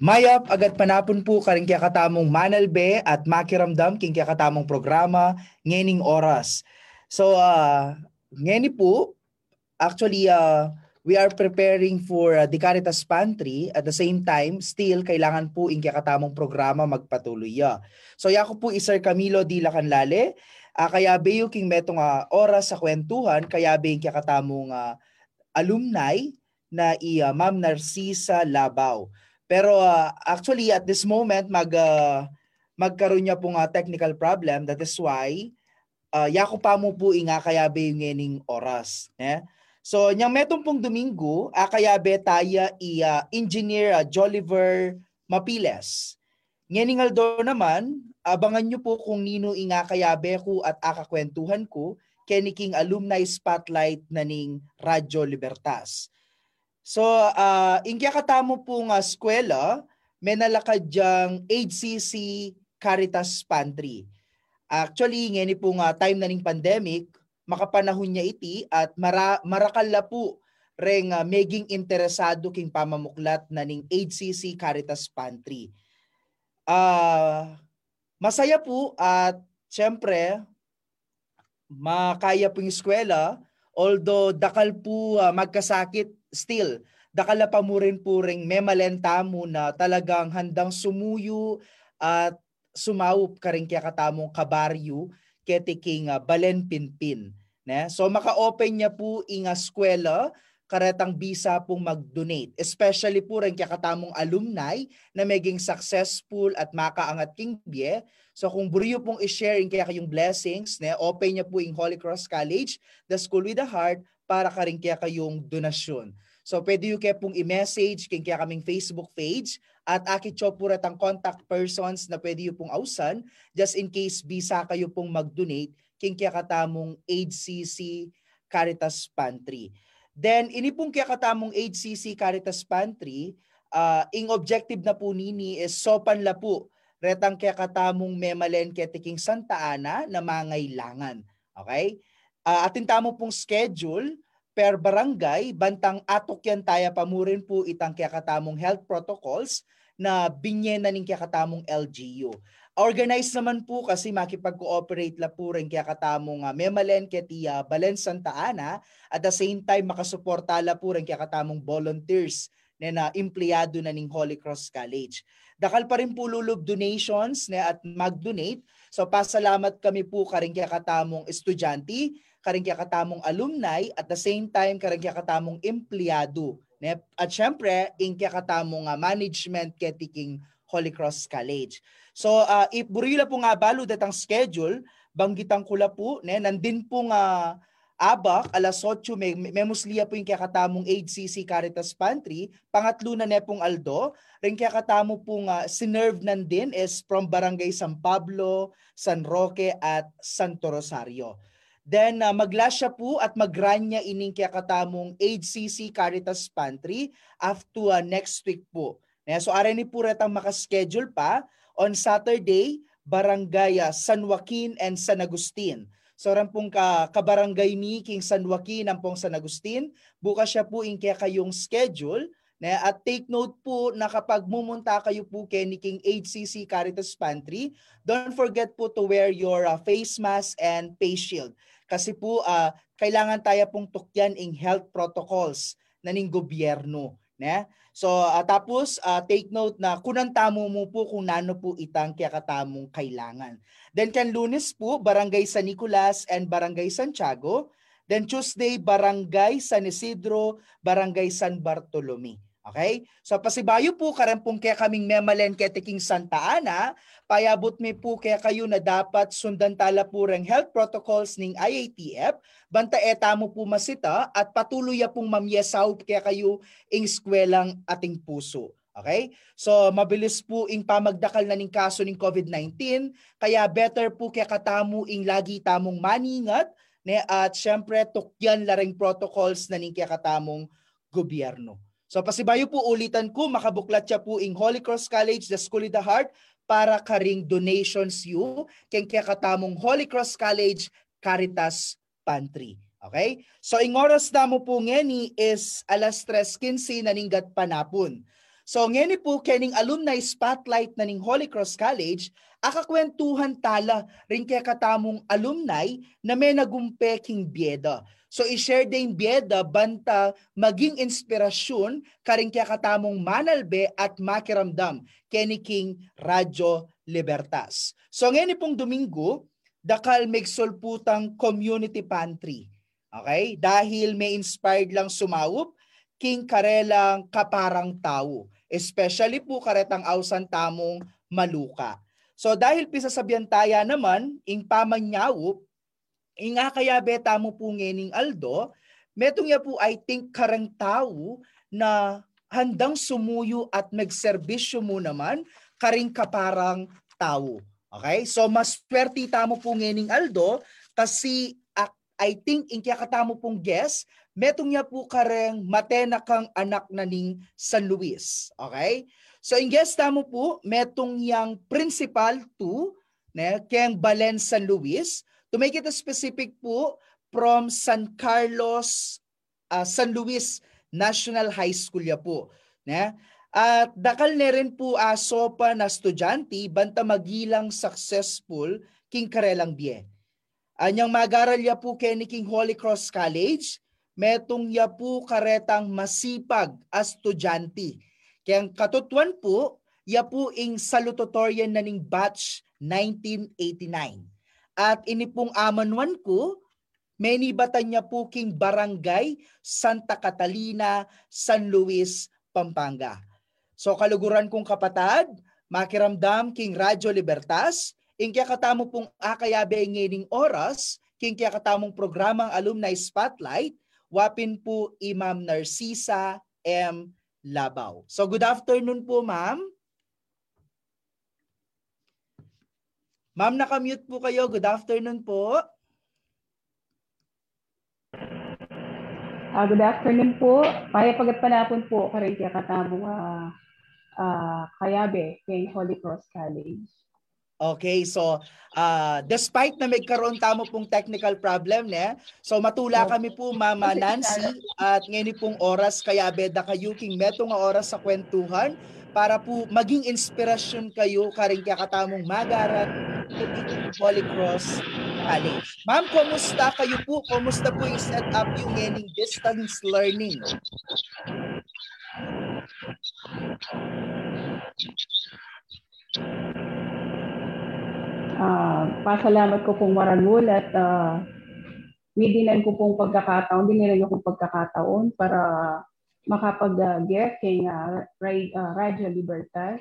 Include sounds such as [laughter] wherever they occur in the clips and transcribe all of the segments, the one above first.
Mayap agad panapon po karing kaya katamong manalbe at makiramdam king kaya katamong programa ngening oras. So uh, ngeni po actually uh, we are preparing for uh, the Caritas Pantry at the same time still kailangan po ing kaya katamong programa magpatuloy ya. So yako po isar Camilo di Lacanlale uh, kaya beyo king metong uh, oras sa kwentuhan kaya beyo kaya katamong uh, alumni na i uh, Ma'am Narcisa Labaw. Pero uh, actually at this moment mag uh, magkaroon niya pong uh, technical problem. That is why uh, yako pa mo po inga kayabe yung ngening oras. Eh? So nyang metong pong Domingo, akayabe taya i uh, engineer Joliver Mapiles. Ngening aldo naman, abangan nyo po kung nino inga kayabe ko at akakwentuhan ko keniking alumni spotlight na ning Radyo Libertas. So, uh, ingya katamo po nga eskwela, may nalakad diyang HCC Caritas Pantry. Actually, ngani po nga time na ning pandemic, makapanahon niya iti at mara, marakala po reng uh, meging interesado king pamamuklat na ning HCC Caritas Pantry. Uh, masaya po at syempre makaya po yung eskwela although dakal po uh, magkasakit still, dakala pa mo rin po ring memalenta mo na talagang handang sumuyo at sumawop ka rin kaya katamong kabaryo ketiking uh, balen pinpin. Ne? So maka-open niya po inga eskwela karetang bisa pong mag-donate. Especially po rin kaya katamong alumni na maging successful at makaangat king biye. So kung buriyo pong i-share kaya kayong blessings, ne, open niya po yung Holy Cross College, the School with the Heart, para ka rin kaya kayong donasyon. So pwede yung kaya pong i-message king kaya kaming Facebook page at akit cho po ang contact persons na pwede yung pong ausan just in case bisa kayo pong mag-donate king kaya katamong HCC Caritas Pantry. Then ini pong kaya katamong HCC Caritas Pantry, uh, ing objective na po nini is sopan la po retang kaya katamong memalen ketiking Santa Ana na mangailangan. Okay? Uh, atin tamo pong schedule per barangay, bantang atok yan taya pamurin po itang kakatamong health protocols na binye na ning kakatamong LGU. Organized naman po kasi makipag-cooperate la po rin kaya katamong uh, Memalen Ketia Balen Santa Ana at the same time makasuporta la po rin kaya katamong volunteers na na empleyado na ning Holy Cross College. Dakal pa rin po lulub donations na at mag-donate. So pasalamat kami po karing kaya katamong estudyante karing kaya katamong alumni at the same time karing kaya katamong empleyado. At syempre, in kaya katamong uh, management ketiking Holy Cross College. So, uh, if burila po nga balo datang schedule, banggitan ko la po, ne, nandin po nga Abak, alas 8, may, may musliya po yung kaya katamong HCC Caritas Pantry. Pangatlo na nepong Aldo. Rin kaya katamo po nga sinerve nandin is from Barangay San Pablo, San Roque at Santo Rosario. Then uh, maglasya po at magranya ining kaya katamong HCC Caritas Pantry after uh, next week po. So aray ni po retang makaschedule pa on Saturday, Barangay uh, San Joaquin and San Agustin. So ran pong ka, kabarangay ni King San Joaquin ang pong San Agustin. Bukas siya po in kaya kayong schedule na at take note po na kapag mumunta kayo po kay ni King HCC Caritas Pantry, don't forget po to wear your uh, face mask and face shield. Kasi po uh, kailangan tayo pong tukyan in health protocols na ning gobyerno. Ne? So uh, tapos uh, take note na kunan tamo mo po kung nano po itang katamong kailangan. Then kan lunes po, Barangay San Nicolas and Barangay Santiago. Then Tuesday, Barangay San Isidro, Barangay San Bartolome. Okay? So pasibayo po karempong kaya kaming memalen ketiking Santa Ana, payabot mi po kaya kayo na dapat sundan tala po reng health protocols ning IATF, banta eta mo po masita at patuloy pong mamyesaw kaya kayo ing skwelang ating puso. Okay? So mabilis po ing pamagdakal na ning kaso ning COVID-19, kaya better po kaya katamo ing lagi tamong maningat ne at syempre tukyan laring protocols na ning kaya katamong gobyerno. So pasibayo po ulitan ko, makabuklat siya po ing Holy Cross College, the School of the Heart, para karing donations you, kaya katamong Holy Cross College Caritas Pantry. Okay? So ing oras na mo po ngeni is alas 3.15 naninggat panapon. So ngeni po kening alumni spotlight na ning Holy Cross College, akakwentuhan tala rin kaya katamong alumni na may nagumpe king bieda. So i-share din bieda banta maging inspirasyon karing kaya katamong manalbe at makiramdam keni king Radyo Libertas. So ngayon pong Domingo, dakal megsulputang community pantry. Okay? Dahil may inspired lang sumawop king karelang kaparang tao. Especially po karetang ausan tamong maluka. So dahil pisa sa biyantaya naman, ing pamanyawop, inga kaya beta mo po ngening Aldo, metong ya po I think karang tao na handang sumuyo at magserbisyo mo naman karing kaparang tao. Okay? So mas swerte tamo po ngening Aldo kasi I think in kaya katamo pong guess, metong niya po kareng matena kang anak na ning San Luis. Okay? So in guess tamo po, metong yang principal to, ne, kayang Balen San Luis. To make it specific po, from San Carlos, uh, San Luis National High School ya po. Ne? At dakal na rin po aso pa na estudyante banta magilang successful king karelang bie. Anyang magaral ya po kay King Holy Cross College, metong ya po karetang masipag estudyante. Kaya katutuan po, ya po ing salutatorian na ning batch 1989. At ini pong amanwan ko, many batan niya po king barangay Santa Catalina, San Luis, Pampanga. So kaluguran kong kapatad, makiramdam king Radyo Libertas, ing katamo pong akayabe ngining oras, king kaya katamong programang Alumni Spotlight, wapin po Imam Narcisa M. Labaw. So good afternoon po ma'am. Ma'am, nakamute po kayo. Good afternoon po. Uh, good afternoon po. Kaya pagatpanapon po karin kaya katamong uh, uh, kayabe kay Holy Cross College. Okay, so uh, despite na may karoon tamo pong technical problem, ne? so matula kami po Mama Nancy at ngayon pong oras kaya beda kayo king meto nga oras sa kwentuhan para po maging inspirasyon kayo karing kakatamong magaran Holy Cross College. Ma'am, kumusta kayo po? Kumusta po yung setup yung ngayon distance learning? uh, pasalamat ko pong maranul at uh, nidinan ko pong pagkakataon, dinilan ko pong pagkakataon para makapag-get kay uh, Radio Libertas.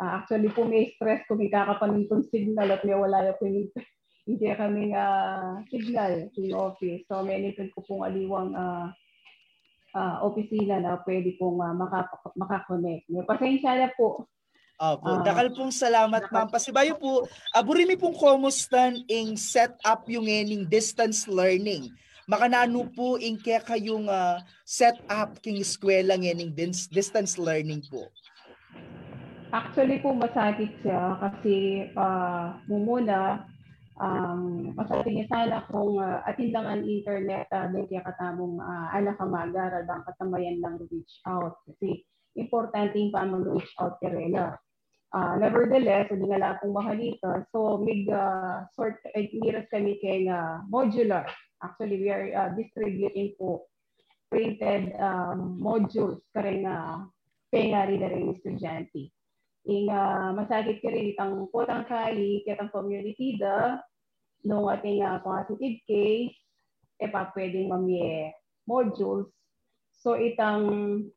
Uh, actually po may stress kung ikakapanintong signal at may wala po yung hindi kami uh, signal sa office. So may nipin ko pong aliwang uh, uh, opisina na pwede pong uh, makap- makakonect. Pasensya na po Opo, uh, dakal pong salamat ma'am. Pasibayo po, aburimi pong komustan ing set up yung ening distance learning. Makanano po kaya kayong uh, set up king eskwela ngening distance learning po? Actually po masakit siya kasi uh, muna um, masakit niya sana kung uh, atindang ang internet uh, dahil kaya katamong uh, anak kamagaral bang katamayan lang reach out kasi importante yung paano reach out karela Uh, nevertheless, hindi nga lang akong mahalita. So, mig uh, sort, miras kami kay uh, modular. Actually, we are uh, distributing po printed um, modules karing uh, pengari na rin estudyante. Ing uh, masakit ka rin itang potang kali, kitang community da, nung ating uh, positive case, e pa pwedeng mamye modules. So itang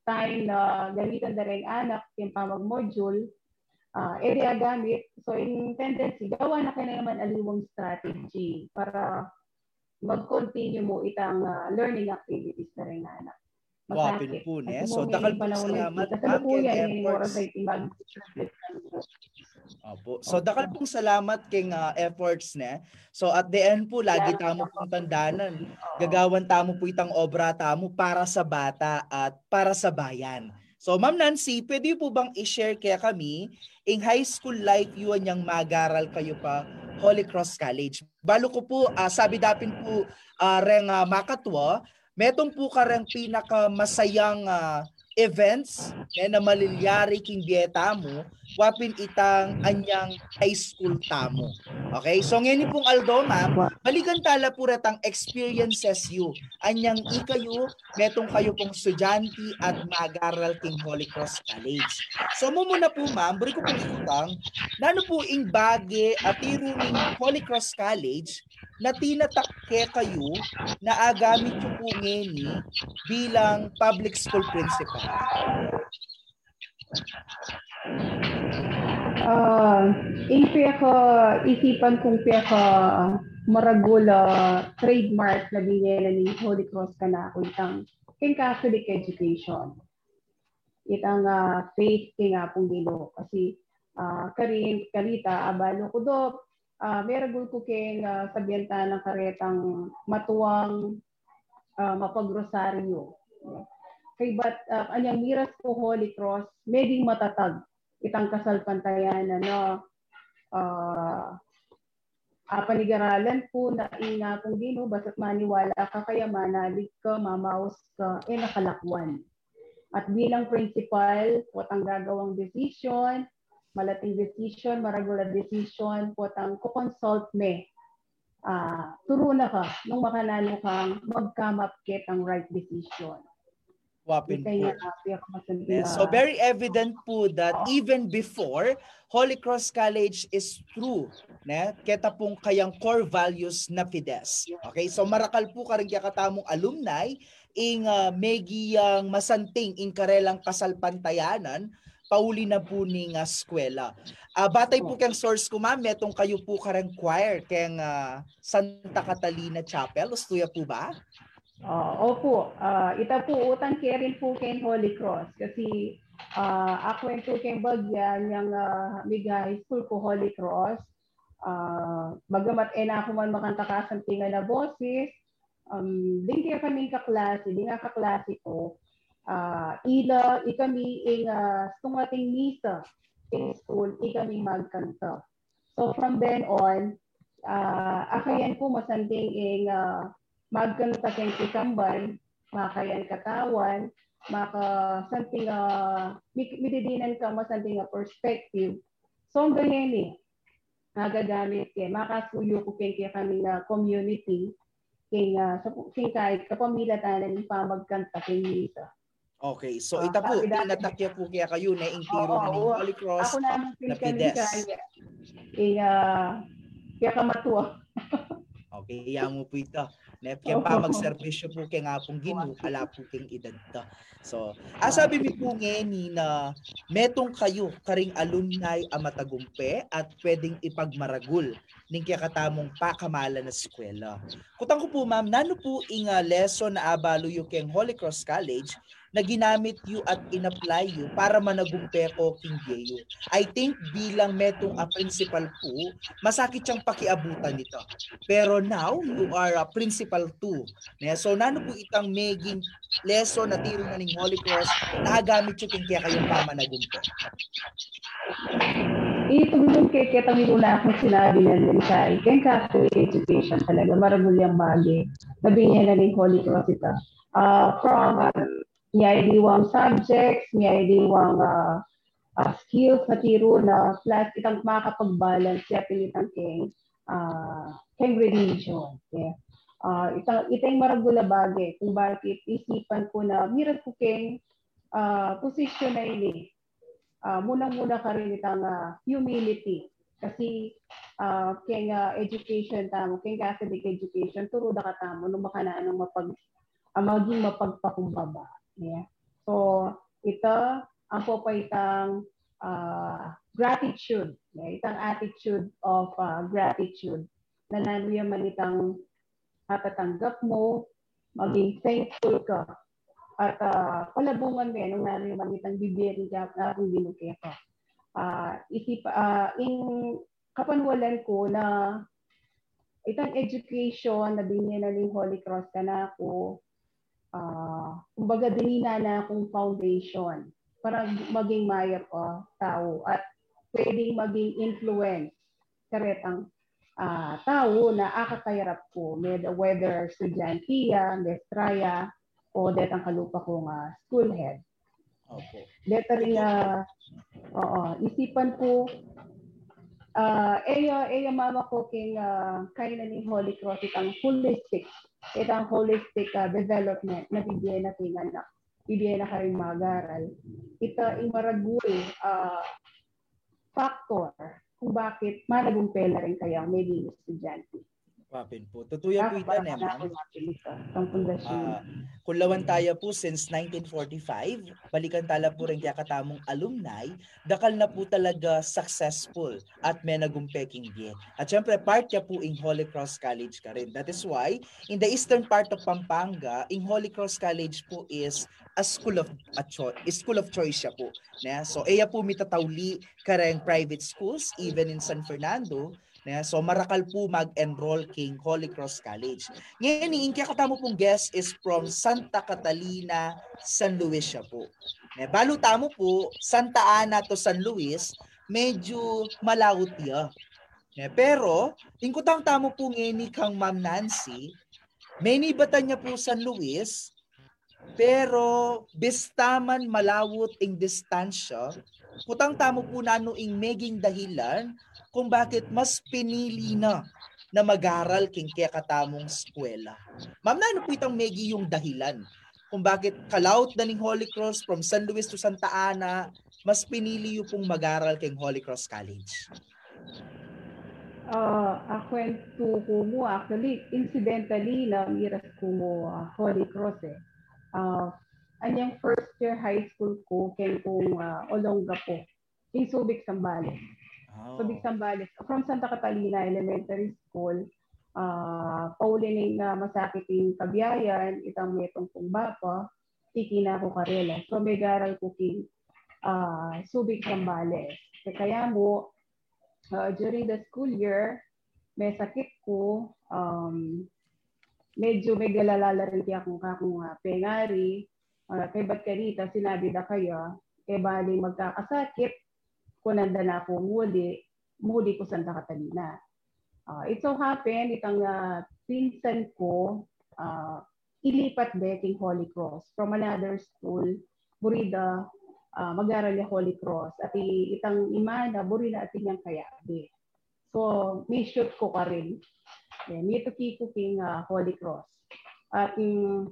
time na gamitan na rin anak yung pamag-module, uh, area gamit. So in tendency, gawa na kayo naman aliwang strategy para mag-continue mo itang uh, learning activities na rin na anak. Wapin po ne. So dakal po salamat kay efforts. Opo. So dakal pong salamat kay uh, efforts ne. So at the end po lagi tamo pong tandanan. Gagawan tamo po itang obra tamo para sa bata at para sa bayan. So Ma'am Nancy, pwede po bang i-share kaya kami in high school life yun yung magaral kayo pa Holy Cross College. Balo ko po, uh, sabi dapin po uh, reng uh, makatwa, metong po ka reng pinaka masayang uh, events na malilyari king bieta mo wapin itang anyang high school tamo. Okay? So ngayon pong Aldo, ma'am, balikan tala po retang experiences you. Anyang ikayo, metong kayo pong estudyante at mag-aral king Holy Cross College. So mo muna po, ma'am, buri ko pong ikutang, nano po ing bagi at iruning Holy Cross College na tinatakke kayo na agamit yung po ngayon bilang public school principal. Uh, in piyaka isipan kong piyaka maragula trademark na binyan ni Holy Cross ka na ako itang king Catholic education. Itang uh, faith king apong dilo kasi uh, karin karita abalo ko do uh, meragul ko king uh, sabienta ng karetang matuwang uh, mapagrosaryo. Kay bat uh, anyang miras ko Holy Cross meding matatag itang kasalpantayan ano uh, uh, panigaralan po na ina kung dino basta't maniwala ka kaya manalig ka mamaos ka eh nakalakwan. At bilang principal potang gagawang decision malating decision maragula decision potang ko-consult me uh, turo na ka nung makanano kang get ang right decision Wapin po. Yes. So very evident po that even before, Holy Cross College is true. Ne? Keta pong kayang core values na Fides. Okay? So marakal po karing katamong alumni ing uh, megiyang masanting ing karelang kasalpantayanan pauli na po ning uh, eskwela. Uh, batay po kang source ko ma'am, metong kayo po karang choir keng uh, Santa Catalina Chapel. Ustuya po ba? Uh, opo, uh, ita po utang kerin po kay Holy Cross kasi uh, ako yung po kay bagyan yung uh, high school ko Holy Cross. Uh, bagamat eh na ako man makantakasan tinga na boses, um, din kaya kaming kaklase, din nga kaklase ko, uh, ila ikami ing uh, tungating misa in school, ikami magkanta. So from then on, uh, akayan po masanding ing uh, magkanta kay kitambay, makayan katawan, maka something uh, mididinan ka masanting a perspective. So ang ganyan eh, nagagamit kay makasuyo ko kay kay kami na community kay uh, sa kay kahit kapamilya tanan ni pamagkanta kay Lisa. Okay, so uh, ita po, tinatakya po kaya kayo na yung tiro oh, ni Holy Cross ako na, na Pides. Kaya, kaya, kaya kamatuwa. okay, iya mo po ito. Net kaya pa magserbisyo po kay nga pong ginu, ala po keng edad ta. So, asabi mi po ngeni na metong kayo karing alumni a matagumpe at pwedeng ipagmaragul ning kaya katamong pakamala na eskwela. Kutang ko po ma'am, nano po inga lesson na abalo yung keng Holy Cross College na ginamit you at in-apply you para managumpe ko king Diyo. I think bilang metong a principal po, masakit siyang pakiabutan nito. Pero now, you are a principal too. So, nano po itang maging lesson na tiro na ng Holy Cross na agamit yung king kaya kayong pamanagumpe? Ito yung kay kaya wala akong sinabi na din sa ikin Catholic education talaga, maragulyang bagay. Sabi niya na ng Holy Cross ito. Uh, from uh, may diwang subjects, may diwang uh, uh, skills na tiro na plus itang makakapag-balance siya pinitang keng uh, keng religion. Okay? Uh, itang, itang maragula bagay kung bakit isipan ko na miras ko keng uh, position na ini. Uh, muna-muna ka rin itang uh, humility. Kasi uh, keng uh, education tamo, keng Catholic education, turo da ka tamo, nung makanaan mapag, uh, maging mapagpakumbaba. Yeah. So, ito ang po pa itang uh, gratitude. Yeah, itang attitude of uh, gratitude na nanuya man itang katatanggap mo, maging thankful ka. At uh, palabungan mo nung nanuya man itang bibigyan ka na kung binukya ka. Uh, isip, uh, in kapanwalan ko na itang education na binigyan na ng Holy Cross ka na ako, uh, kumbaga dinina na akong foundation para maging mayor ko tao at pwedeng maging influence karetang uh, tao na akakayarap ko med whether estudyantya, mestraya o det ang kalupa kong uh, school head. Opo. Better uh, oo, isipan po uh, eya eya mama ko king uh, kaina ni Holy Cross itang holistic itang holistic uh, development na bibigyan natin anak bibigyan na karing magaral. Ita imaraguri uh, factor kung bakit managumpela rin kaya may estudyante Wapin po. Tutuyan po ito, eh, ma'am. Uh, kulawan tayo po since 1945. Balikan tala po rin kaya katamong alumni. Dakal na po talaga successful at may nagumpeking diye. At syempre, part niya po in Holy Cross College ka rin. That is why, in the eastern part of Pampanga, in Holy Cross College po is a school of a cho- a school of choice siya po. Yeah? So, iya po mitatawli kareng private schools, even in San Fernando, so marakal po mag-enroll king Holy Cross College. Ngayon, kaya katamo pong guest is from Santa Catalina, San Luis siya po. Balo tamo po, Santa Ana to San Luis, medyo malawot niya. Pero, ingkutang tamo po ngayon kang Ma'am Nancy, many bata niya po San Luis, pero bistaman malawot ing distansya, kutang tamo po nano ing meging dahilan kung bakit mas pinili na na mag-aral king kaya katamong eskwela. Ma'am, na ano po itang Megi yung dahilan kung bakit kalaut na ning Holy Cross from San Luis to Santa Ana, mas pinili yung pong mag-aral king Holy Cross College? Uh, a kwento ko mo, actually, incidentally, na miras ko mo uh, Holy Cross eh. Uh, anyang first year high school ko, kay kong uh, Olonga po, in Subic, Sambales. Oh. So, Big Sambales, from Santa Catalina Elementary School, uh, paulining na masakit yung kabiyayan, itang metong pong bapa, tikina ko karela. So, may garal ko king uh, Subic Sambales. Kaya mo, uh, during the school year, may sakit ko, um, medyo may galalala rin kaya kung kakong uh, pengari, uh, kay ba't sinabi na kaya, eh bali magkakasakit, kunanda na ako muli, muli ko Santa Catalina. Uh, it so happened, itang uh, pinsan ko, uh, ilipat dating Holy Cross from another school, Burida, uh, mag-aral niya Holy Cross. At itang imana, Burida at inyang kayabi. So, may shoot ko ka rin. Yeah, nito kiko king uh, Holy Cross. At yung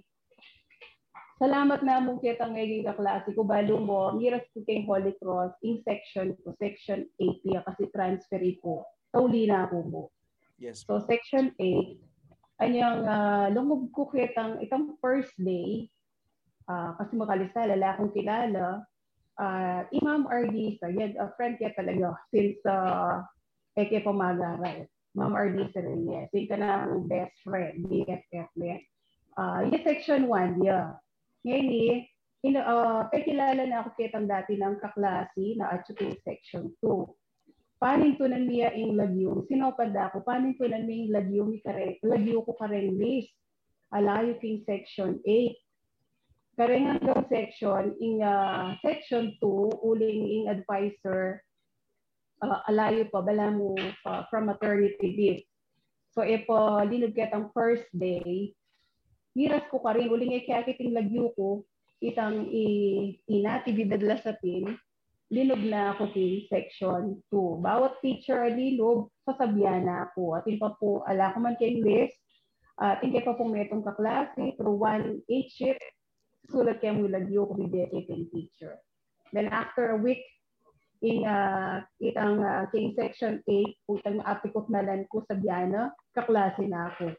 Salamat na mo kita ngayong kaklase ko. Balo mo, miras ko kay Holy Cross in section ko, section 8 niya kasi transfer ko. Tauli na ako mo. Yes. So section 8, anyang uh, lungob ko kitang itong first day, uh, kasi makalista, lalakong kilala, uh, Imam Ardisa, yan, a friend kaya talaga, since uh, eke pamagaral. Ma'am Ardisa rin, yes. Yung ka na best friend, BFF, yan. Uh, yung section 1, yeah. Ngayon, in, uh, kay kilala na ako kitang dati ng kaklase na atsuking section 2. Panin to nan niya in lagyo. Sinopad ako, panin to nan niya lagyo mi kare, lagyo ko kareng list. Alayo king section 8. Karengan daw section, in uh, section 2, uling in advisor, uh, alayo pa, bala mo uh, from maternity leave. So, ipo, linog kitang first day, miras ko ka rin, uling ay kaya kiting lagyo ko, itang i, la sa tin, linog na ako ti section 2. Bawat teacher linog, sasabihan na ako. At pa po, ala ko man kay list, at uh, pa po metong kaklase, through one eight sheet, sulat kaya mo lagyo ko bibigay kay teacher. Then after a week, in uh, itang uh, king section 8, putang maapikot na lan ko sa biyana, kaklase na ako.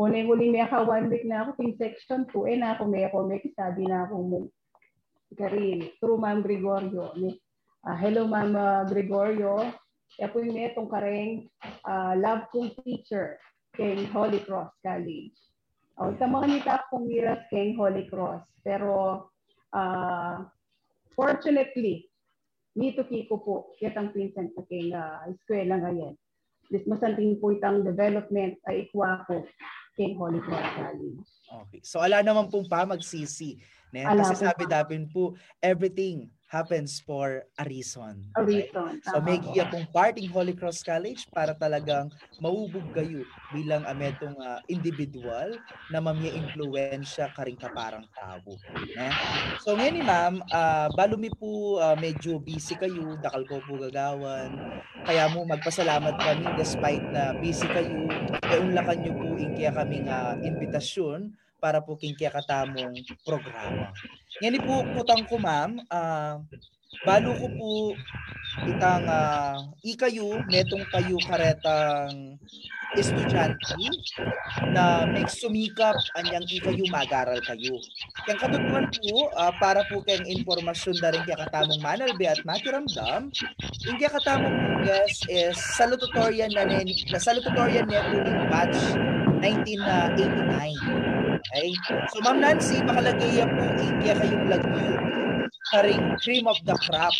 Unay huling may ka one week na ako ting section 2 eh na ako may ako may sabi na ako mo kari through Ma'am Gregorio uh, hello Ma'am uh, Gregorio ya po yung itong kareng uh, love kong teacher kay Holy Cross College. Oh, sa mga nita akong miras kay Holy Cross. Pero, uh, fortunately, nito kiko po, kitang pinsan ko kay uh, eskwela ngayon. This masanting po itang development ay ikwa ko kay Holy Cross College. Okay. So ala naman pong pa magsisi Ne? Kasi sabi dapin po, everything happens for a reason. A reason. Right? So may giya pong parting Holy Cross College para talagang maubog kayo bilang ametong uh, individual na mamya influensya karing kaparang tao. Ne? So ngayon ni ma'am, uh, balo mi po uh, medyo busy kayo, dakal ko po gagawan. Kaya mo magpasalamat kami despite na busy kayo, kaya unlakan nyo po kaya kaming uh, invitasyon para po king katamong programa. Yan po putang ko ma'am, uh, balo ko po itang uh, ikayo, netong kayo karetang estudyante na may sumikap anyang ikayo magaral kayo. Kaya katutuan po, uh, para po kayong informasyon na rin katamong manalbe at makiramdam, yung katamong guest is salutatorian na, na salutatorian po batch 1989. Okay? So Ma'am Nancy, makalagay po India kayong lagyo karing cream of the crop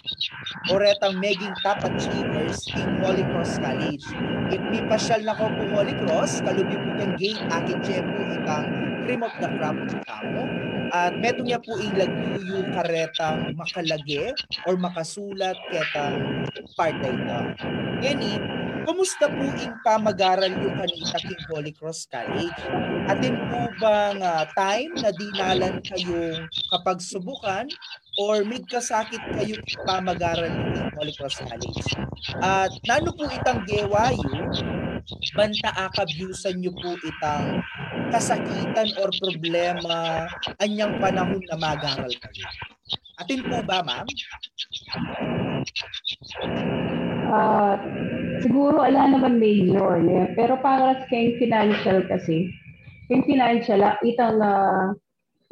or etang maging top achievers in Holy Cross College. If may pasyal na ko po Holy Cross, kalubi po kang gate akin siya po itang cream of the crop kamo. At meto niya po ilagyo yung karetang makalagi or makasulat ketang part na. Yani, Kumusta po in pamag-aral yung kanita king Holy Cross College? Atin po bang uh, time na dinalan kayong kapag subukan or may kasakit kayo pamag-aral yung Holy Cross College? At nano po itang gewayo, banta akabyusan nyo po itang kasakitan or problema anyang panahon na mag-aral kayo? Atin po ba, ma'am? Uh, siguro ala naman major niya. Pero para sa kayong financial kasi, yung financial, ah, itang uh,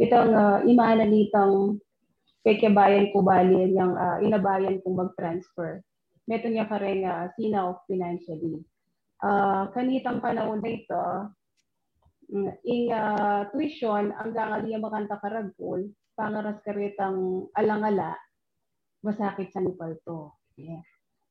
itang uh, imana nitang pekebayan ko bali yung uh, inabayan kong mag-transfer. Meto niya ka rin uh, sina of financially. Uh, kanitang panahon na mm, in uh, tuition, ang gangali yung makanta karagpol, pangaras karitang alangala, masakit sa nipal to. Yeah.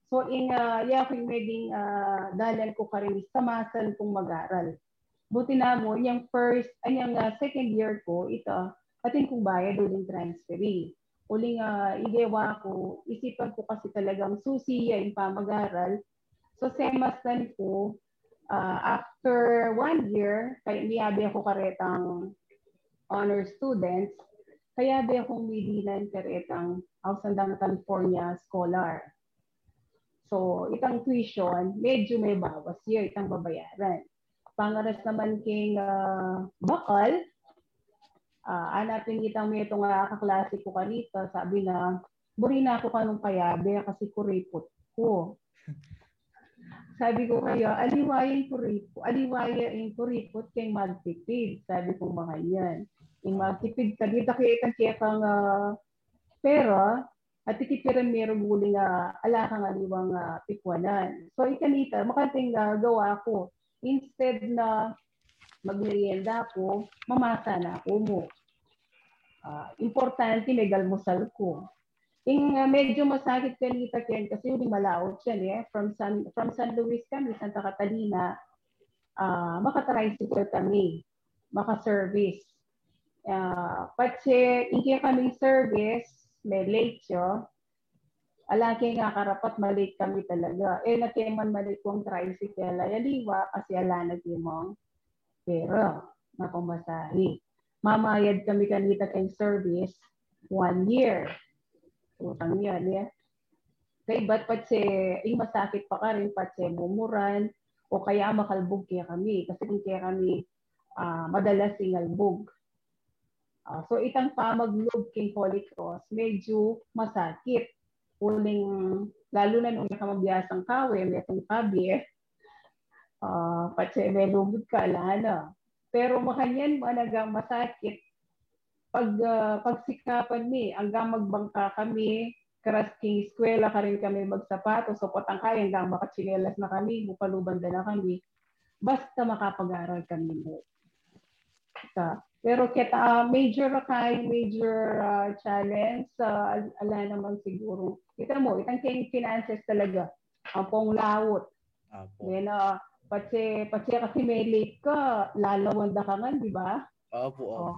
So in uh, yaking naging uh, dalan ko ka rin samasan kong mag-aral. Buti na mo, yung first, ay yung uh, second year ko, ito, atin kong bayad uling transferee. Uling uh, idewa ko, isipan ko kasi talagang susi yung pamag-aral. So semastan ko, uh, after one year, kaya niyabi ako karetang honor students, kaya di akong midinan karetang Ausandang California Scholar. So, itang tuition, medyo may bawas year, itang babayaran. Pangaras naman king uh, bakal, uh, anapin kitang may itong uh, kaklase ko kanita, sabi na, buri na ako kanong payabe kasi kuripot ko. [laughs] Sabi ko kaya, aliwayan kuripot, aliwaya yung kuripot kay magtipid. Sabi ko mga yan. Yung magtipid ka, dito kaya kang uh, pera, at titipiran meron muli nga ala kang aliwang uh, pikwanan. So ikanita, makating uh, gawa ko. Instead na magmerienda ako, mamasa na ako mo. Uh, importante may galmusal ko. Ing uh, medyo masakit kanita ken kasi yung malaot siya eh. From San from San Luis kami, Santa Catalina, uh, makatricycle kami, maka-service. Uh, patse, inkiya kaming service, may late siya, alaki nga karapat malik kami talaga. Eh, natiman malik kong tricycle, ay aliwa kasi ala nagimong pero na. Mamayad kami kanita kay service one year. Utang yan, eh. Kay ba't pat si, eh, masakit pa ka rin, pat si mumuran, o kaya makalbog kaya kami. Kasi kung kaya kami uh, madalas singalbog. Uh, so itang pamaglob king Holy Cross, medyo masakit. Uling, lalo na nung nakamabiyasang kawe, may itong kabi, uh, ah, patse may lubod ka, lana. Pero makanyan managang masakit pag uh, pagsikapan ni, hanggang magbangka kami, karas king eskwela ka rin kami magsapato, so patang kaya hanggang makachinelas na kami, bupalubanda na kami, basta makapag-aral kami mo. Sa, pero kita uh, major kay major uh, challenge uh, ala naman siguro. Kita mo, itang king finances talaga. Ang pong lawot. Apo. Then, uh, pati, pati kasi may late ka, lalawan ka man, di ba? Opo. Oh,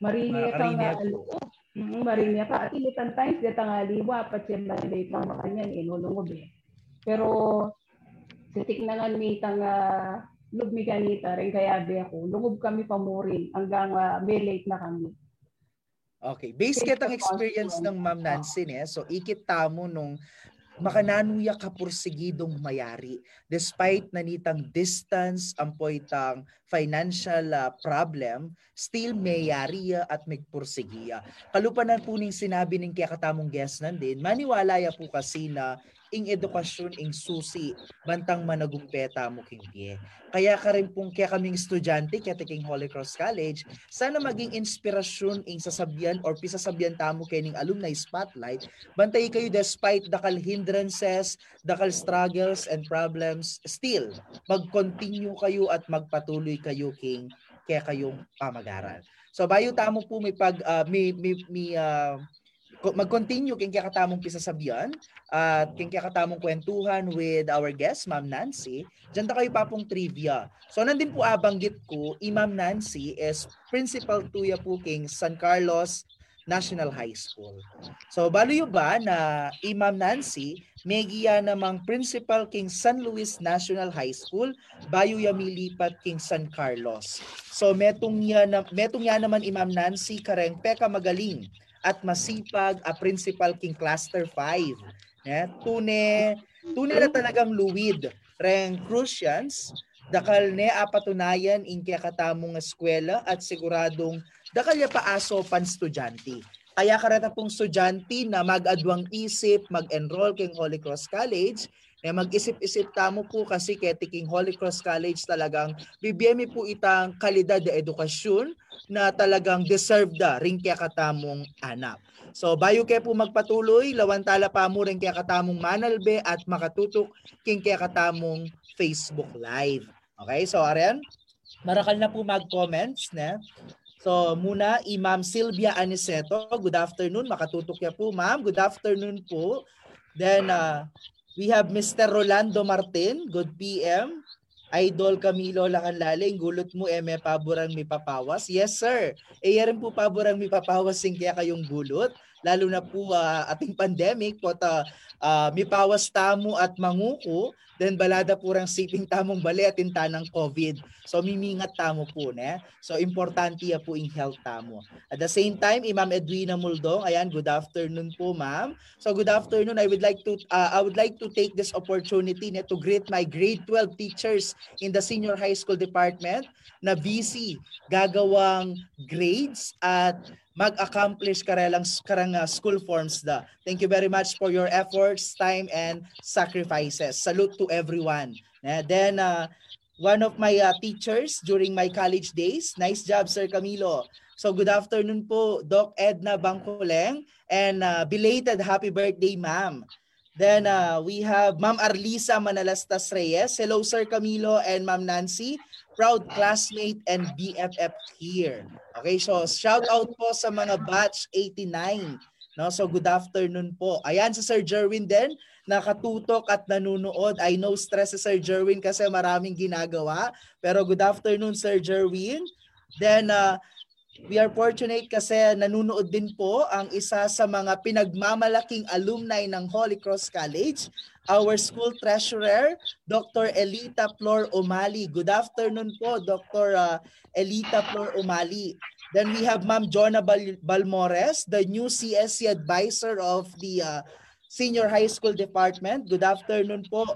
bari, Marinia ka nga loob. Mm, marinia ka. At ilitan times, dito nga liwa, pat siya malay ka makanyan, inulungob eh. Pero, sitik na nga mitang uh, lugmi ganita rin kaya be ako. Lungob kami pamurin hanggang uh, may late na kami. Okay. Based kitang experience ng Ma'am Nancy, eh. so ikit tamo nung makananuya ka pursigidong mayari. Despite nanitang distance ampoitang financial uh, problem still mayari at magpursigiya kalupanan po ning sinabi ning kaya katamong guest nandin maniwala ya po kasi na ing edukasyon ing susi bantang managumpeta mo king pie. Kaya ka rin pong kaya kaming estudyante kaya taking Holy Cross College, sana maging inspirasyon ing sasabihan or pisasabihan tamo ning alumni spotlight, bantay kayo despite dakal hindrances, dakal struggles and problems, still mag-continue kayo at magpatuloy kayo king kaya kayong pamagaran. So bayo tamo po may pag uh, may may, may uh, mag-continue king kaya katamong pisasabihan at king kaya katamong kwentuhan with our guest, Ma'am Nancy. Diyan ta kayo papong trivia. So nandin po abanggit ko, i Ma'am Nancy is principal tuya po king San Carlos National High School. So balo yo ba na i Ma'am Nancy Megia namang principal king San Luis National High School, bayo ya milipat king San Carlos. So metong ya na metong ya naman Imam Nancy kareng peka magaling at masipag a principal king cluster 5. Yeah, tune tune na talagang luwid reng Crucians dakal ne apatunayan in kaya katamong eskwela at siguradong dakal ya paaso pan estudyante. Kaya karata pong estudyante na mag-adwang isip, mag-enroll kay Holy Cross College, eh mag-isip-isip tamo po kasi kay King Holy Cross College talagang bibiyemi po itang kalidad de edukasyon na talagang deserve da rin kaya katamong anak. So bayo kaya po magpatuloy, lawantala pa mo rin kaya katamong manalbe at makatutok king kaya katamong Facebook Live. Okay, so Arian, marakal na po mag-comments na. So muna, Imam Sylvia Aniceto, good afternoon. Makatutok ya po, ma'am. Good afternoon po. Then uh, we have Mr. Rolando Martin, good PM. Idol Camilo Lacanlaling, gulot mo eh may paborang may papawas. Yes sir, eh rin po paborang may papawas sing kaya kayong gulot. Lalo na po uh, ating pandemic, po ta, uh, may pawas tamo at manguko Then balada purang siping tamong bali at ng COVID. So mimingat tamo po ne. So importante ya po in health tamo. At the same time, Imam Edwina Muldong, ayan, good afternoon po ma'am. So good afternoon. I would like to uh, I would like to take this opportunity ne, to greet my grade 12 teachers in the senior high school department na BC gagawang grades at mag-accomplish karelang karang uh, school forms da. Thank you very much for your efforts, time, and sacrifices. Salute to everyone. Uh, then, uh, one of my uh, teachers during my college days, nice job, Sir Camilo. So good afternoon po, Doc Edna Bangkoleng, and uh, belated happy birthday, ma'am. Then uh, we have Ma'am Arlisa Manalastas Reyes. Hello, Sir Camilo and Ma'am Nancy proud classmate and BFF here. Okay, so shout out po sa mga batch 89. No, so good afternoon po. Ayan si Sir Jerwin din, nakatutok at nanonood. I know stress si Sir Jerwin kasi maraming ginagawa. Pero good afternoon Sir Jerwin. Then uh, We are fortunate kasi nanonood din po ang isa sa mga pinagmamalaking alumni ng Holy Cross College, our school treasurer, Dr. Elita Flor Umali. Good afternoon po, Dr. Uh, Elita Flor Umali. Then we have Ma'am Jonah Bal- Balmores, the new CSC advisor of the uh, Senior High School Department. Good afternoon po,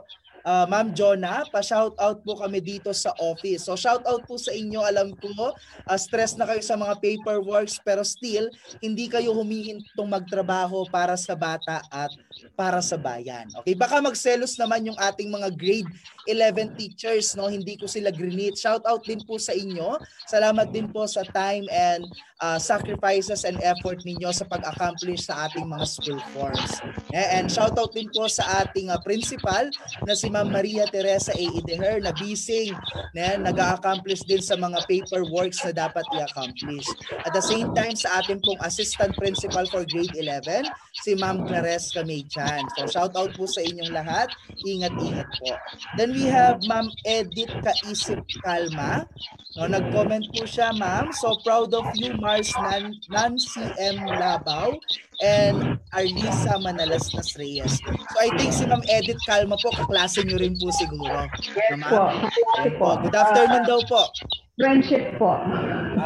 uh, Ma'am Jonah, pa-shout out po kami dito sa office. So shout out po sa inyo. Alam ko, uh, stress na kayo sa mga paperworks pero still, hindi kayo humihintong magtrabaho para sa bata at para sa bayan. Okay, baka magselos naman yung ating mga grade 11 teachers, no? Hindi ko sila grinit. Shout out din po sa inyo. Salamat din po sa time and uh, sacrifices and effort ninyo sa pag-accomplish sa ating mga school forms. And shout out din po sa ating uh, principal na si Ma'am Maria Teresa A. Ideher na bising na nag-accomplish din sa mga paperworks na dapat i-accomplish. At the same time, sa ating pong Assistant Principal for Grade 11, si Ma'am Clares Kamechan. So shout out po sa inyong lahat. Ingat-ingat po. Then we have Ma'am Edith Kaisip Kalma. No, nag-comment po siya, ma'am. So proud of you, Mars Nan Nancy M. Labaw and Arlisa Manalastas Reyes. So I think si Ma'am Edith Kalma po, kaklase niyo rin po siguro. Yes po. Yes po. Good afternoon uh, daw po. Friendship po.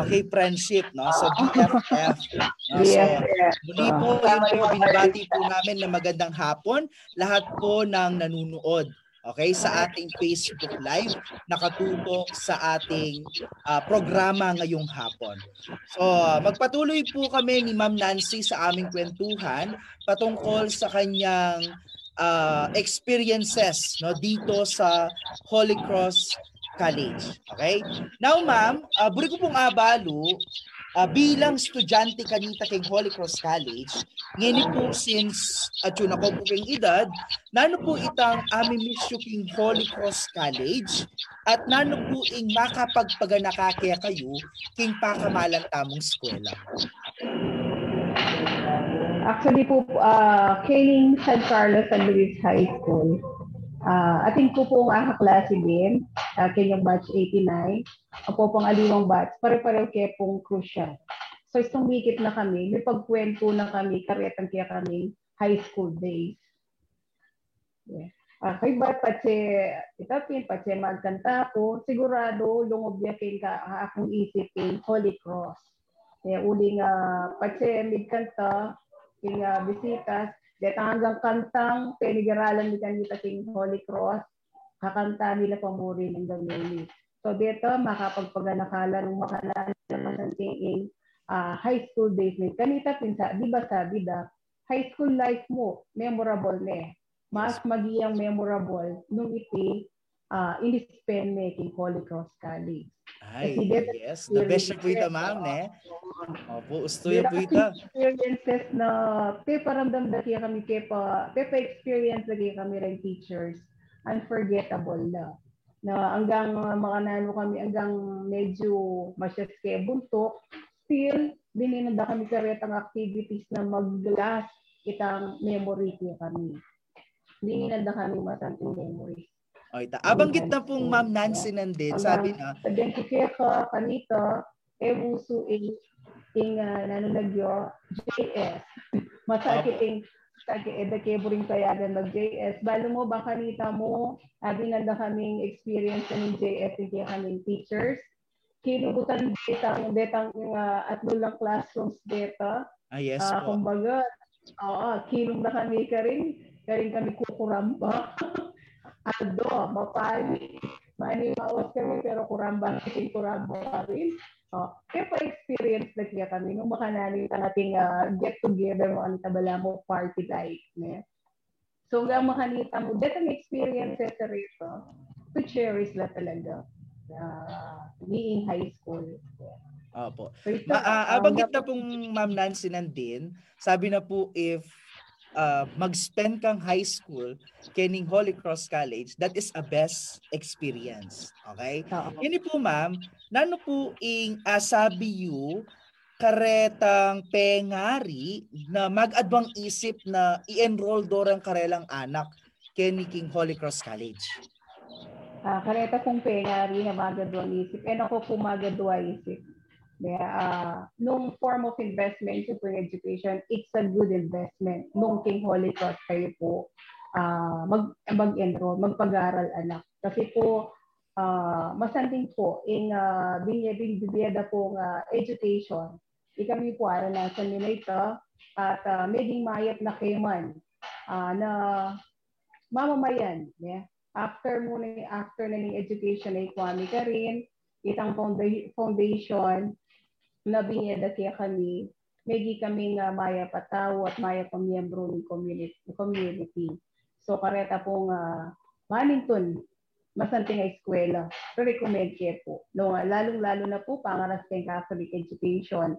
Okay, friendship, no? So BFF. [laughs] No? So, muli po, yun po, binabati po namin na magandang hapon. Lahat po ng nanunood okay, sa ating Facebook Live, nakatutok sa ating uh, programa ngayong hapon. So, magpatuloy po kami ni Ma'am Nancy sa aming kwentuhan patungkol sa kanyang uh, experiences no dito sa Holy Cross College. Okay? Now, ma'am, uh, buri ko pong abalo, uh, bilang estudyante kanita kay Holy Cross College, ngini po since at yun ako po kayong edad, nano po itang ami misyo king Holy Cross College at nano po ing makapagpaganaka kaya kayo king pakamalang tamong eskwela. Actually po, uh, Kaling San Carlos San Luis High School, Uh, atin ko po ang kaklase din, uh, kanyang batch 89. Ako pong aliwang batch, pare-pareho kaya pong crucial. So, sumikip na kami, may pagkwento na kami, karetang kaya kami high school days. Yeah. Uh, kay ba patse itapin patse magkanta ko sigurado lungob ya kay ka akong isipin Holy Cross. Kaya uling uh, patse midkanta king uh, bisitas Hanggang kantang penigaralan ni kanita King Holy Cross, kakanta nila pamuri ng Gamili. So dito, makapagpaganakala ng makalaan naman ng tingin uh, high school days ni kanita pinsa, di ba sabi da, high school life mo, memorable ne. Mas magiyang memorable nung iti uh, in-spend making Holy Cross College. Ay, yes. The best po ita, ma'am, ne? Opo, ustoy po ita. Experiences na pe paramdam da kaya kami kaya pa, pe pa experience kaya kami rin teachers. Unforgettable na. Na hanggang mga nano kami, hanggang medyo masyas kaya buntok, still, bininanda kami karetang activities na mag-last itang memory kaya kami. Bininanda kami masanting memories. O, ita. Abanggit na pong Ma'am Nancy nandin, sabi na. Identify ka kanito, ebuso ing ing uh, nanunagyo JS. [laughs] Masakit ing kage eda kebring kayagan mag JS. Balo mo ba kanita mo, abi nanda kaming experience ng JS ing kaming teachers. Kinubutan detang detang uh, at lang classrooms data. Ah, yes uh, po. Kumbaga, oo, kilong na kami ka rin. Karing kami kukuramba. [laughs] Aldo, mapani. Mani maos kami pero kurambang iting kurambang pa rin. Oh, kaya pa experience na kaya kami nung makanani ka nating uh, get together mo ang tabala mo party like. Ne? So nga makanita mo, that ang experience sa rito to cherish la talaga. Uh, being high school. Opo. So, Ma- uh, abanggit na pong Ma'am Nancy nandin, sabi na po if uh, mag-spend kang high school kening Holy Cross College, that is a best experience. Okay? Oo. Yun po ma'am, nano po ing asabi you karetang pengari na mag-adwang isip na i-enroll dorang karelang anak kini King Holy Cross College. Ah, kareta kong pengari na magadwang isip. Eh, ako kung magadwa isip uh, nung form of investment sa education, it's a good investment. Nung King Holy Cross kayo po uh, mag, mag-enroll, magpag-aral anak. Kasi po, uh, masanting po, in uh, binibigyan po uh, education, ikami po aranasan nila ito at uh, maging mayat na kayman uh, na mamamayan. Yeah? After muna, after na ng education ay kwami ka rin, itang foundation, labi da kaya kami, megi kami nga maya pataw at maya pamiyembro ng community. community. So kareta po nga Manington, masanting eskwela. So recommend kayo po. No, lalong-lalo na po pangaras kay Catholic education.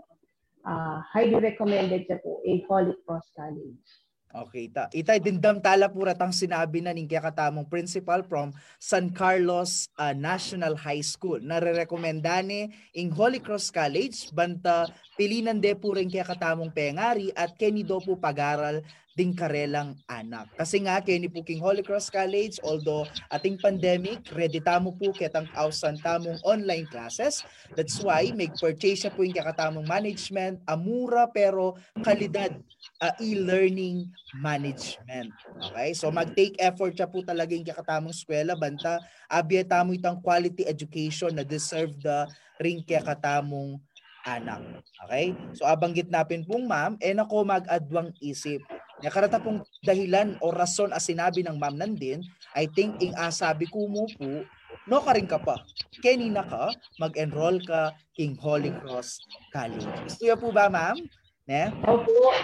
Uh, highly recommended siya po in Holy Cross College. Okay, ta. Itay dindam tala pura tang sinabi na ning katamong principal from San Carlos uh, National High School. Nare-rekomendane ing Holy Cross College banta pilinan de puring katamong pengari at keni do po pagaral ding karelang anak. Kasi nga, kay ni po King Holy Cross College, although ating pandemic, ready tamo po kitang ausan tamong online classes. That's why, may purchase po yung kakatamong management, amura pero kalidad uh, e-learning management. Okay? So mag-take effort siya po talaga yung kakatamong eskwela, banta, abya tamo itang quality education na deserve the ring kakatamong anak. Okay? So abanggit napin pong ma'am, eh nako mag-adwang isip Nakarata pong dahilan o rason as sinabi ng ma'am nandin, I think ing asabi ko mo po, no ka rin ka pa. Kanina ka, mag-enroll ka King Holy Cross College. Gusto po ba ma'am? Ne? Opo.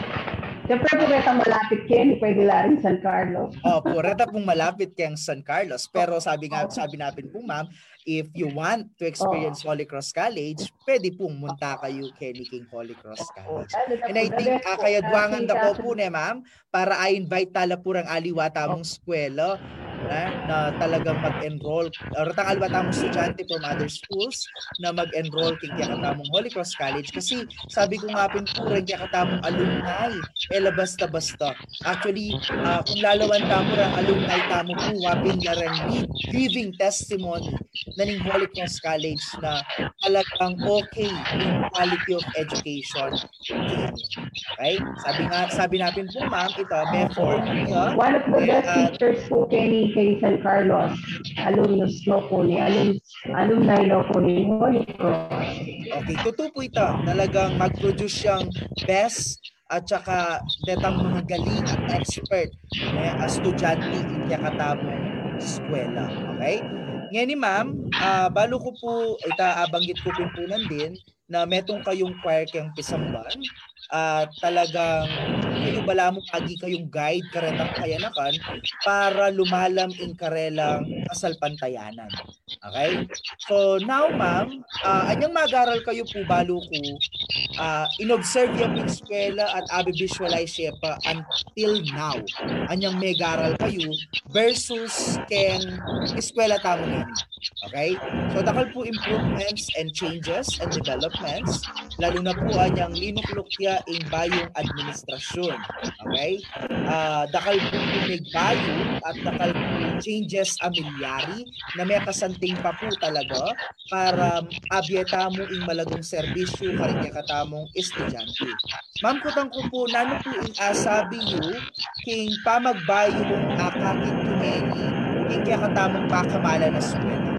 Siyempre po reta malapit kayo, pwede lang San Carlos. Opo, reta pong malapit kayang San Carlos. Pero sabi nga, sabi natin po ma'am, if you want to experience oh. Holy Cross College, pwede pong munta kayo kay King Holy Cross College. And I think uh, kaya duwangan da po po ne ma'am, para I invite tala purang aliwa tamong eskwela na, na talagang mag-enroll. Or tangal ba tamong estudyante from other schools na mag-enroll kay katamong Holy Cross College. Kasi sabi ko nga pin purang katamong alumni ela eh, basta-basta actually uh, kung lalawan tamo ang alumni tamo po wapin na rin giving testimony na ning Holy Cross College na talagang okay in quality of education okay sabi nga sabi natin po ma'am ito may formula one of the best uh, teachers po kay kay San Carlos, alumnus no po ni, alum, alumni no po ni Holy Cross. Okay, totoo po ito. Talagang mag-produce siyang best at saka detang mga galing at expert eh, as estudyante in katamong eskwela. Okay? Ngayon ni ma'am, uh, balo ko po, ita abanggit ko pimpunan din na metong kayong choir kayong pisamban uh, talagang kayo bala mo pagi kayong guide karetang kayanakan para lumalam in karelang kasalpantayanan. Okay? So now ma'am, uh, anyang magaral kayo po balo ko uh, inobserve yung eskwela at abi visualize siya pa until now. Anyang megaral kayo versus ken eskwela tamo nini. Okay? So dakal po improvements and changes and developments lalo na po anyang linuklukya in bayong administrasyon. Okay? Uh, dakal po bayo at dakal po changes amilyari na may kasanting pa po talaga para abyeta mo ing malagong serbisyo karing katamong estudyante. Ma'am kutang ko po, nano po ing asabi yu king pamagbayo mong akakin kumeni king katamong pakamala na suwena.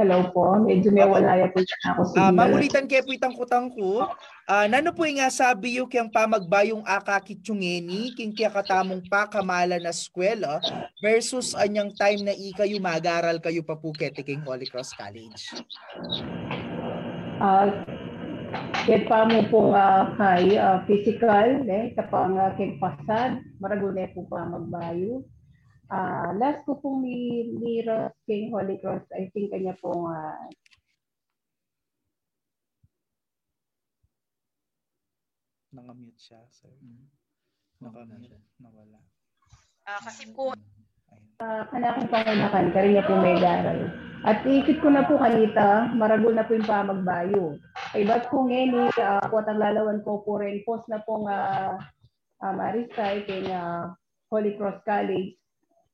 Hello po, medyo may wala po ako sa uh, Mamulitan kay po itang kutang ko. Uh, nano po nga sabi yung kiyang pamagbayong akakitsungeni, king kaya katamong pakamala na eskwela versus anyang time na ikayo magaral kayo pa po kete king Holy Cross College. Uh, Ket pa mo po uh, kay uh, physical, eh, kapang uh, kay pasad, maragulay po pa magbayo. Uh, last ko pong ni, ni Ross King Holy Cross, I think kanya pong uh, Naka-mute siya, sir. Mm. Naka-mute, nawala. Uh, kasi po, uh, kanakong pangunakan, kari niya po may garal. At ikit ko na po kanita, maragol na po yung pamagbayo. Ay ba't kung ngeni, uh, ang lalawan ko po rin, post na pong uh, uh, Marisay, kay uh, Holy Cross College,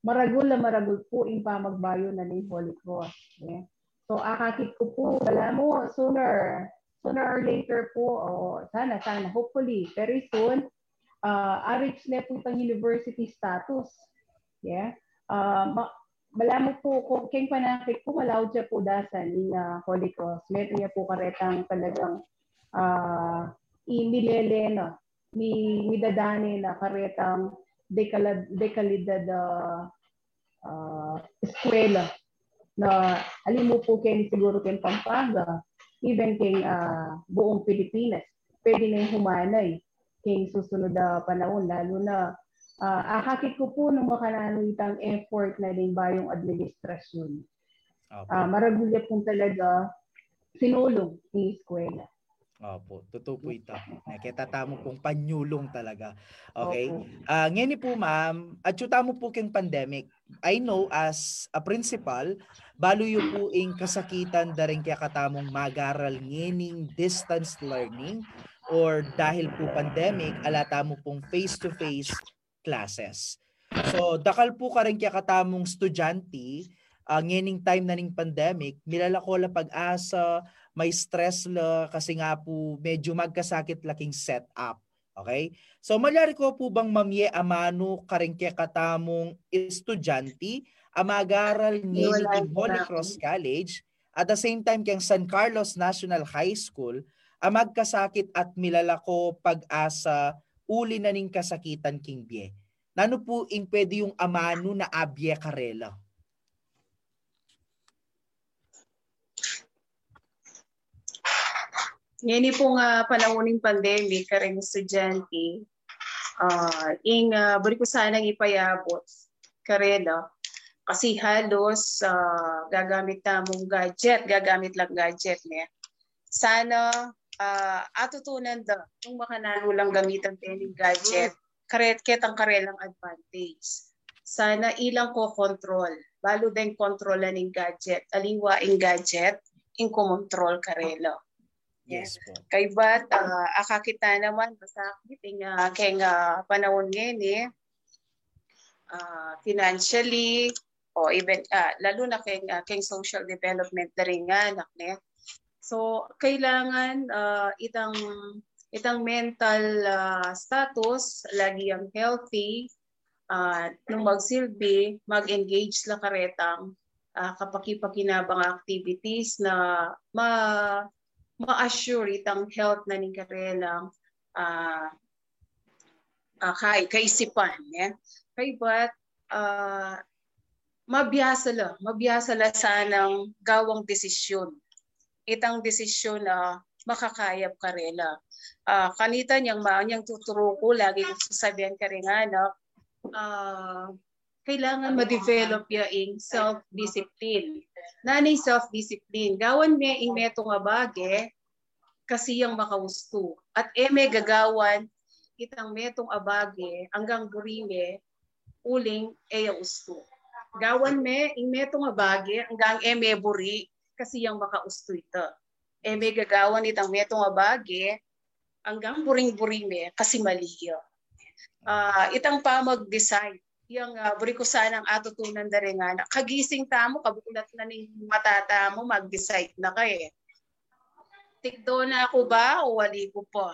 maragul na maragul po in pamagbayo na ni Holy Cross. Yeah. So akakit ko po, wala mo, sooner, sooner or later po, o oh, sana, sana, hopefully, very soon, uh, arich na po itong university status. Yeah. Uh, ma- Malamo po, kung keng panakit po, malaw siya po dasan in uh, Holy Cross. Meron niya po karetang talagang uh, imilele no, ni midadani na karetang dekalad, dekalidad uh, uh, eskwela. Na alin mo po kayo siguro kay Pampanga, even kay uh, buong Pilipinas, pwede na humanay kay susunod na panahon, lalo na uh, akakit ko po ng makananitang effort na din ba yung administrasyon. Okay. Uh, maragulya po talaga sinulong ni eskwela. Opo, totoo po ito. Nakita tamo pong panyulong talaga. Okay? Uh, ngayon po ma'am, at mo po kyung pandemic. I know as a principal, baluyo po ing kasakitan daring kaya katamong magaral ngening distance learning or dahil po pandemic, alata mo pong face-to-face classes. So, dakal po ka rin kaya katamong estudyante, uh, ngening time na ning pandemic, milalako la pag-asa, may stress la kasi nga po medyo magkasakit laking setup. Okay? So malyari ko po bang mamye amano karengke katamong estudyante amagaral ni Holy Cross College at the same time kang San Carlos National High School amagkasakit at milalako pag-asa uli na ning kasakitan king bie. Nano po ing pwede yung amano na abye karela? Ngayon pong uh, panahoning pandemic, kareng estudyante, uh, ing uh, bari ko sanang ipayabot karela kasi halos uh, gagamit na mong gadget, gagamit lang gadget niya. Sana uh, atutunan da kung makanano lang gamitan tayo gadget, karet ketang karelang advantage. Sana ilang ko control, balo din kontrolan ng gadget, aliwa ing gadget, ing kumontrol karelo. Yes po. Kay bat uh, akakita naman masakit nga kay nga panahon ngayon eh. Uh, financially o even uh, lalo na kay uh, kay social development na rin nga anak ne. So kailangan uh, itang itang mental uh, status lagi ang healthy uh, nung magsilbi mag-engage la karetang uh, kapakipakinabang activities na ma ma-assure itang health na ni karelang uh, uh, kay kaisipan ya. Kay but uh, mabiyasa la mabiyasa la sanang gawang desisyon itang desisyon na makakayap karela uh, kanita niyang maanyang tuturo ko lagi sasabihan ka rin anak uh, kailangan ma-develop ya ing self-discipline. Nanay self-discipline. Gawan me ing meto nga bage kasi yang makausto. At eme gagawan itang metong abage hanggang burime uling eya usto. Gawan me ing metong abage hanggang eme buri kasi yang makausto ito. Eme gagawan itang metong abage hanggang buring-burime kasi maliyo. Uh, itang pa mag-decide. Yung uh, buri ko sanang atutunan da rin nga kagising tamo kabukulat na ning matata mo mag-decide na kay tikdo na ako ba o wali ko pa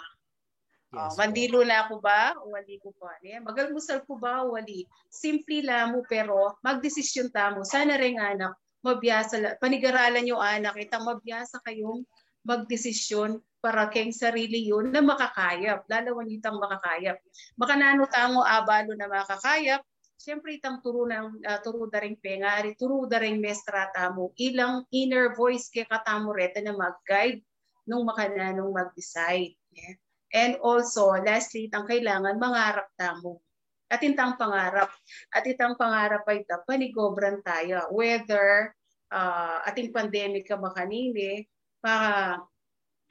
yes, uh, mandilo na ako ba o wali ko pa yeah, magalmusal ko ba o wali? Simple lang mo pero magdesisyon tamo sana rin anak mabiyasa panigaralan yung anak itang mabiyasa kayong magdesisyon para kay sarili yun na makakayap, lalawan itang makakayap. Makanano tango abalo na makakayap, Siyempre, itang turo, ng, uh, turo da rin pengari, turo da rin mestra tamo, ilang inner voice kay katamo reta na mag-guide nung makananong mag-decide. Yeah? And also, lastly, itang kailangan mangarap tamo. At itang pangarap. At itang pangarap ay ito, panigobran tayo. Whether uh, ating pandemic ka makanini, para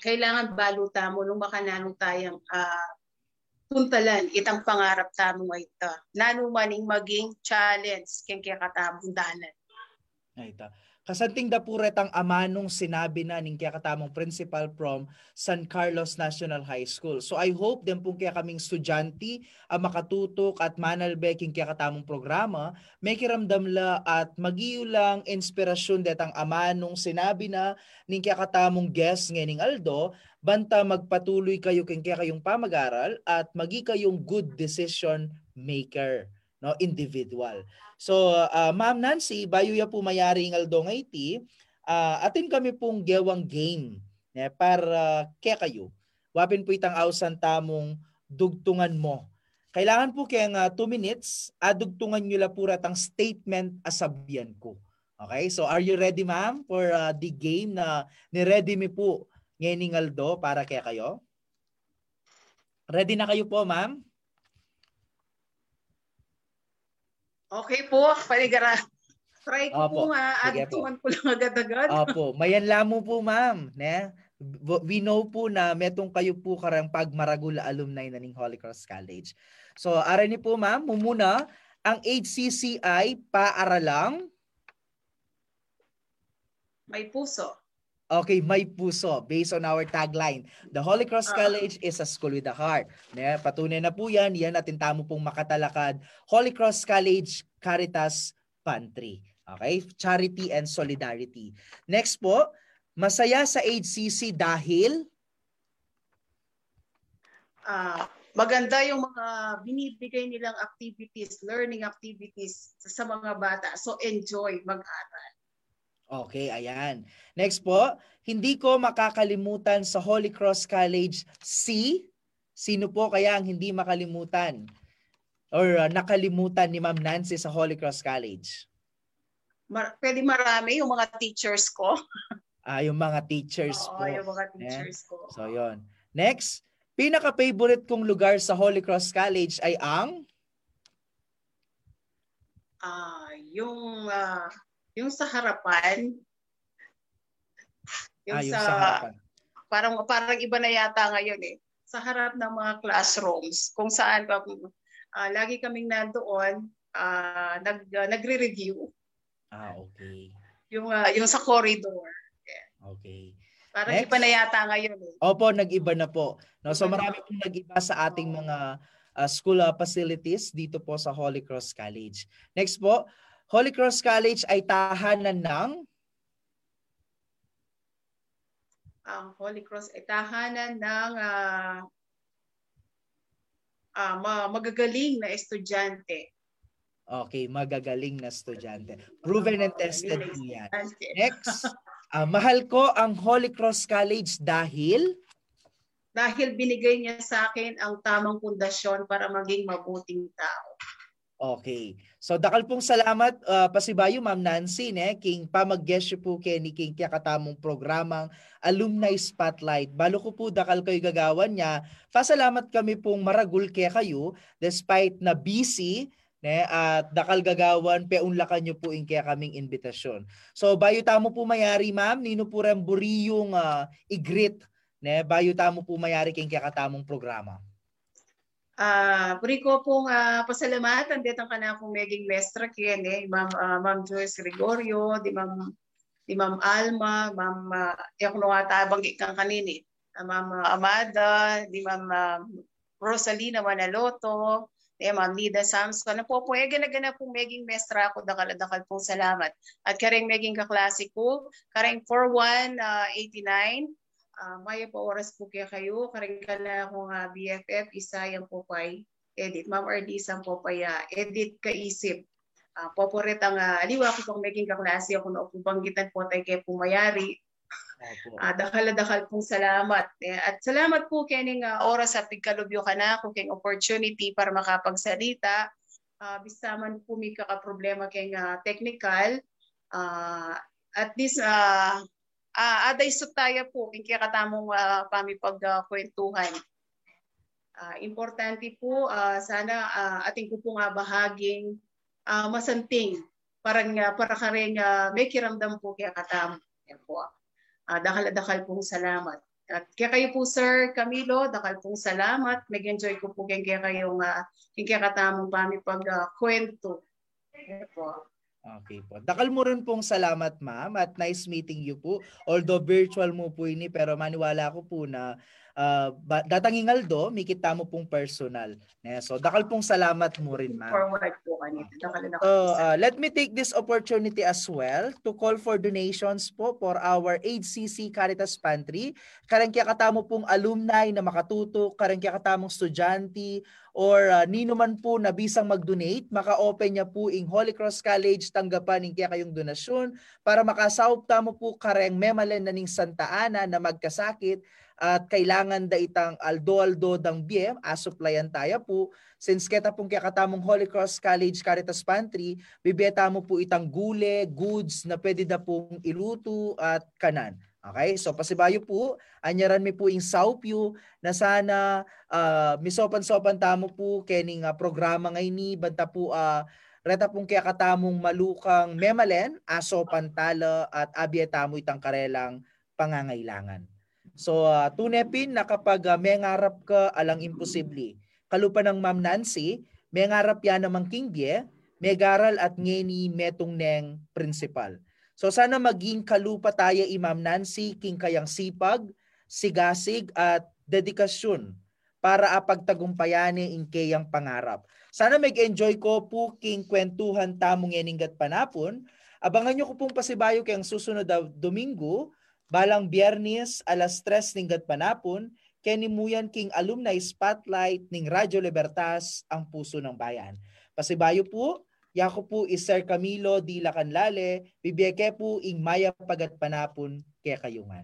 kailangan baluta mo nung makananong tayong uh, tuntalan itang pangarap tamo ita. Nano maning maging challenge keng kaya katamong dalan. Ay ita. Kasanting dapuret ang amanong sinabi na ning kaya katamong principal from San Carlos National High School. So I hope din pong kaya kaming estudyante ang makatutok at manalbe king kaya katamong programa, may kiramdam la at magiyo lang inspirasyon detang amanong sinabi na ning kaya katamong guest nganing Aldo, banta magpatuloy kayo king kaya kayong pamag-aral at magi kayong good decision maker no individual. So uh, ma'am Nancy bayo ya po mayari ng Aldo ngayti uh, atin kami pong gewang game ne para uh, kaya kayo. Wapin po itang ausan tamong dugtungan mo. Kailangan po kaya nga 2 minutes adugtungan nyo la pura tang statement asabyan ko. Okay so are you ready ma'am for uh, the game na ni ready mi po ngayon Aldo para kaya kayo? Ready na kayo po ma'am Okay po, paligara. Try ko Opo, po nga, sige po. ko lang agad-agad. Opo, mayan lamo po ma'am. Ne? We know po na metong kayo po karang pagmaragula alumni na ning Holy Cross College. So, ara ni po ma'am, mumuna, ang HCCI paaralang May puso. Okay, may puso based on our tagline. The Holy Cross Ah. College is a school with a heart. Ne, patunay na po yan. Yan natin tamo pong makatalakad. Holy Cross College Caritas Pantry. Okay? Charity and solidarity. Next po, masaya sa HCC dahil Ah, maganda yung mga binibigay nilang activities, learning activities sa mga bata. So enjoy mag-aral. Okay, ayan. Next po, hindi ko makakalimutan sa Holy Cross College C. Sino po kaya ang hindi makalimutan or uh, nakalimutan ni Ma'am Nancy sa Holy Cross College? Mar- pwede marami yung mga teachers ko. [laughs] Ah, yung mga teachers Oo, po. yung mga teachers ko. So, yon. Next, pinaka-favorite kong lugar sa Holy Cross College ay ang Ah, yung ah, yung sa harapan yung ah, yung sa, sa harapan. parang parang iba na yata ngayon eh sa harap ng mga classrooms kung saan pa ah, lagi kaming nandoon ah, nag ah, nagre-review Ah, okay. yung ah, yung sa corridor Okay. parang Next. iba na yata ngayon eh Opo, nag-iba na po. No, so marami pong nag-iba sa ating mga uh, school uh, facilities dito po sa Holy Cross College. Next po, Holy Cross College ay tahanan ng ang Holy Cross ay tahanan ng ah, ah, ma- magagaling na estudyante. Okay, magagaling na estudyante. Proven and tested po yan. [laughs] Next, ah, mahal ko ang Holy Cross College dahil Dahil binigay niya sa akin ang tamang pundasyon para maging mabuting tao. Okay. So dakal pong salamat uh, pasibayo Ma'am Nancy ne king pamag-guest po kay ni king kaya katamong programang Alumni Spotlight. Balo ko po dakal kayo gagawan niya. Pasalamat kami pong maragul kaya kayo despite na busy ne at dakal gagawan peunlakan niyo po in kaya kaming invitasyon. So bayo tamo po mayari ma'am nino po rin buriyong uh, igrit ne bayo tamo po mayari king kaya katamong programa. Ah, puri ko pong ah, pasalamatan ditang kana akong meging mestra kiyan eh, Ma'am ah, Ma'am Joyce Gregorio, di Ma'am di Ma'am Alma, Ma'am uh, ako nga tabang kang kanini. Ah, Ma'am ah, Amada, di Ma'am ah, Rosalina Manaloto, di Ma'am Lida Samson. Ano po po, eh, gana pong meging mestra ako, dakal-dakal pong salamat. At kareng meging kaklase ko, kareng 4189, Ah, maya po oras po kaya kayo. Karing ka na akong uh, BFF, isa yung po pa'y edit. Ma'am Ardisang po pa'y ah, edit kaisip. Uh, poporet ang uh, aliwa ko pang maging kaklase ako na upubanggitan po tayo kay pumayari. Uh, [laughs] dakal-dakal pong salamat. Eh, at salamat po kening uh, oras at pigkalubyo ka na kung keng opportunity para makapagsalita. Uh, bisaman po may kakaproblema keng uh, technical. Uh, at this, uh, Ah, aday sutaya po king kaya katamong uh, pamipagkwentuhan. Uh, importante po uh, sana uh, ating ko po nga bahaging uh, masanting parang uh, para ka rin uh, may kiramdam po kaya katam. Po. Uh, dakal-dakal pong salamat. At kaya kayo po Sir Camilo, dakal pong salamat. Nag-enjoy ko po kaya kayong uh, kaya katamong pamipagkwento. Yan po. Okay po. Dakal mo rin pong salamat ma'am at nice meeting you po. Although virtual mo po ini pero maniwala ko po na uh, datangingal do, mikita mo pong personal. Yeah, so dakal pong salamat mo rin ma'am. Forward po kanito. Dakal na So, uh, let me take this opportunity as well to call for donations po for our HCC Caritas Pantry. Karang kaya katamo pong alumni na makatutok, karang kaya katamong estudyante, or uh, nino man po na bisang mag-donate, maka-open niya po ing Holy Cross College tanggapan ning kaya kayong donasyon para makasaup tamo po kareng memalen na ning Santa Ana na magkasakit at kailangan da itang aldo-aldo dang biem, asuplayan tayo po. Since kita pong kaya Holy Cross College Caritas Pantry, bibeta mo po itang gule, goods na pwede na pong iluto at kanan. Okay? So pasibayo po, anyaran mi po ing saupyo na sana uh, misopan-sopan tamo po kening uh, programa ngay ni banta po uh, Reta pong kaya katamong malukang memalen, aso pantala at abietamoy tangkarelang pangangailangan. So uh, tunepin na kapag uh, may ngarap ka alang imposible. Kalupa ng Ma'am Nancy, may ngarap yan namang kingbye, may garal at ngeni metong neng principal. So sana maging kalupa tayo i Ma'am Nancy king kayang sipag, sigasig at dedikasyon para apagtagumpayani in kayang pangarap. Sana mag-enjoy ko po king kwentuhan tamong yeninggat panapon. Abangan nyo ko pong pasibayo kayang susunod na Domingo, balang biyernes alas 3 ninggat panapon, kenimuyan king alumni spotlight ning Radyo Libertas ang puso ng bayan. Pasibayo po, Yako po is Sir Camilo di Lacanlale, bibiyake po ing maya pagat panapon kaya kayungan.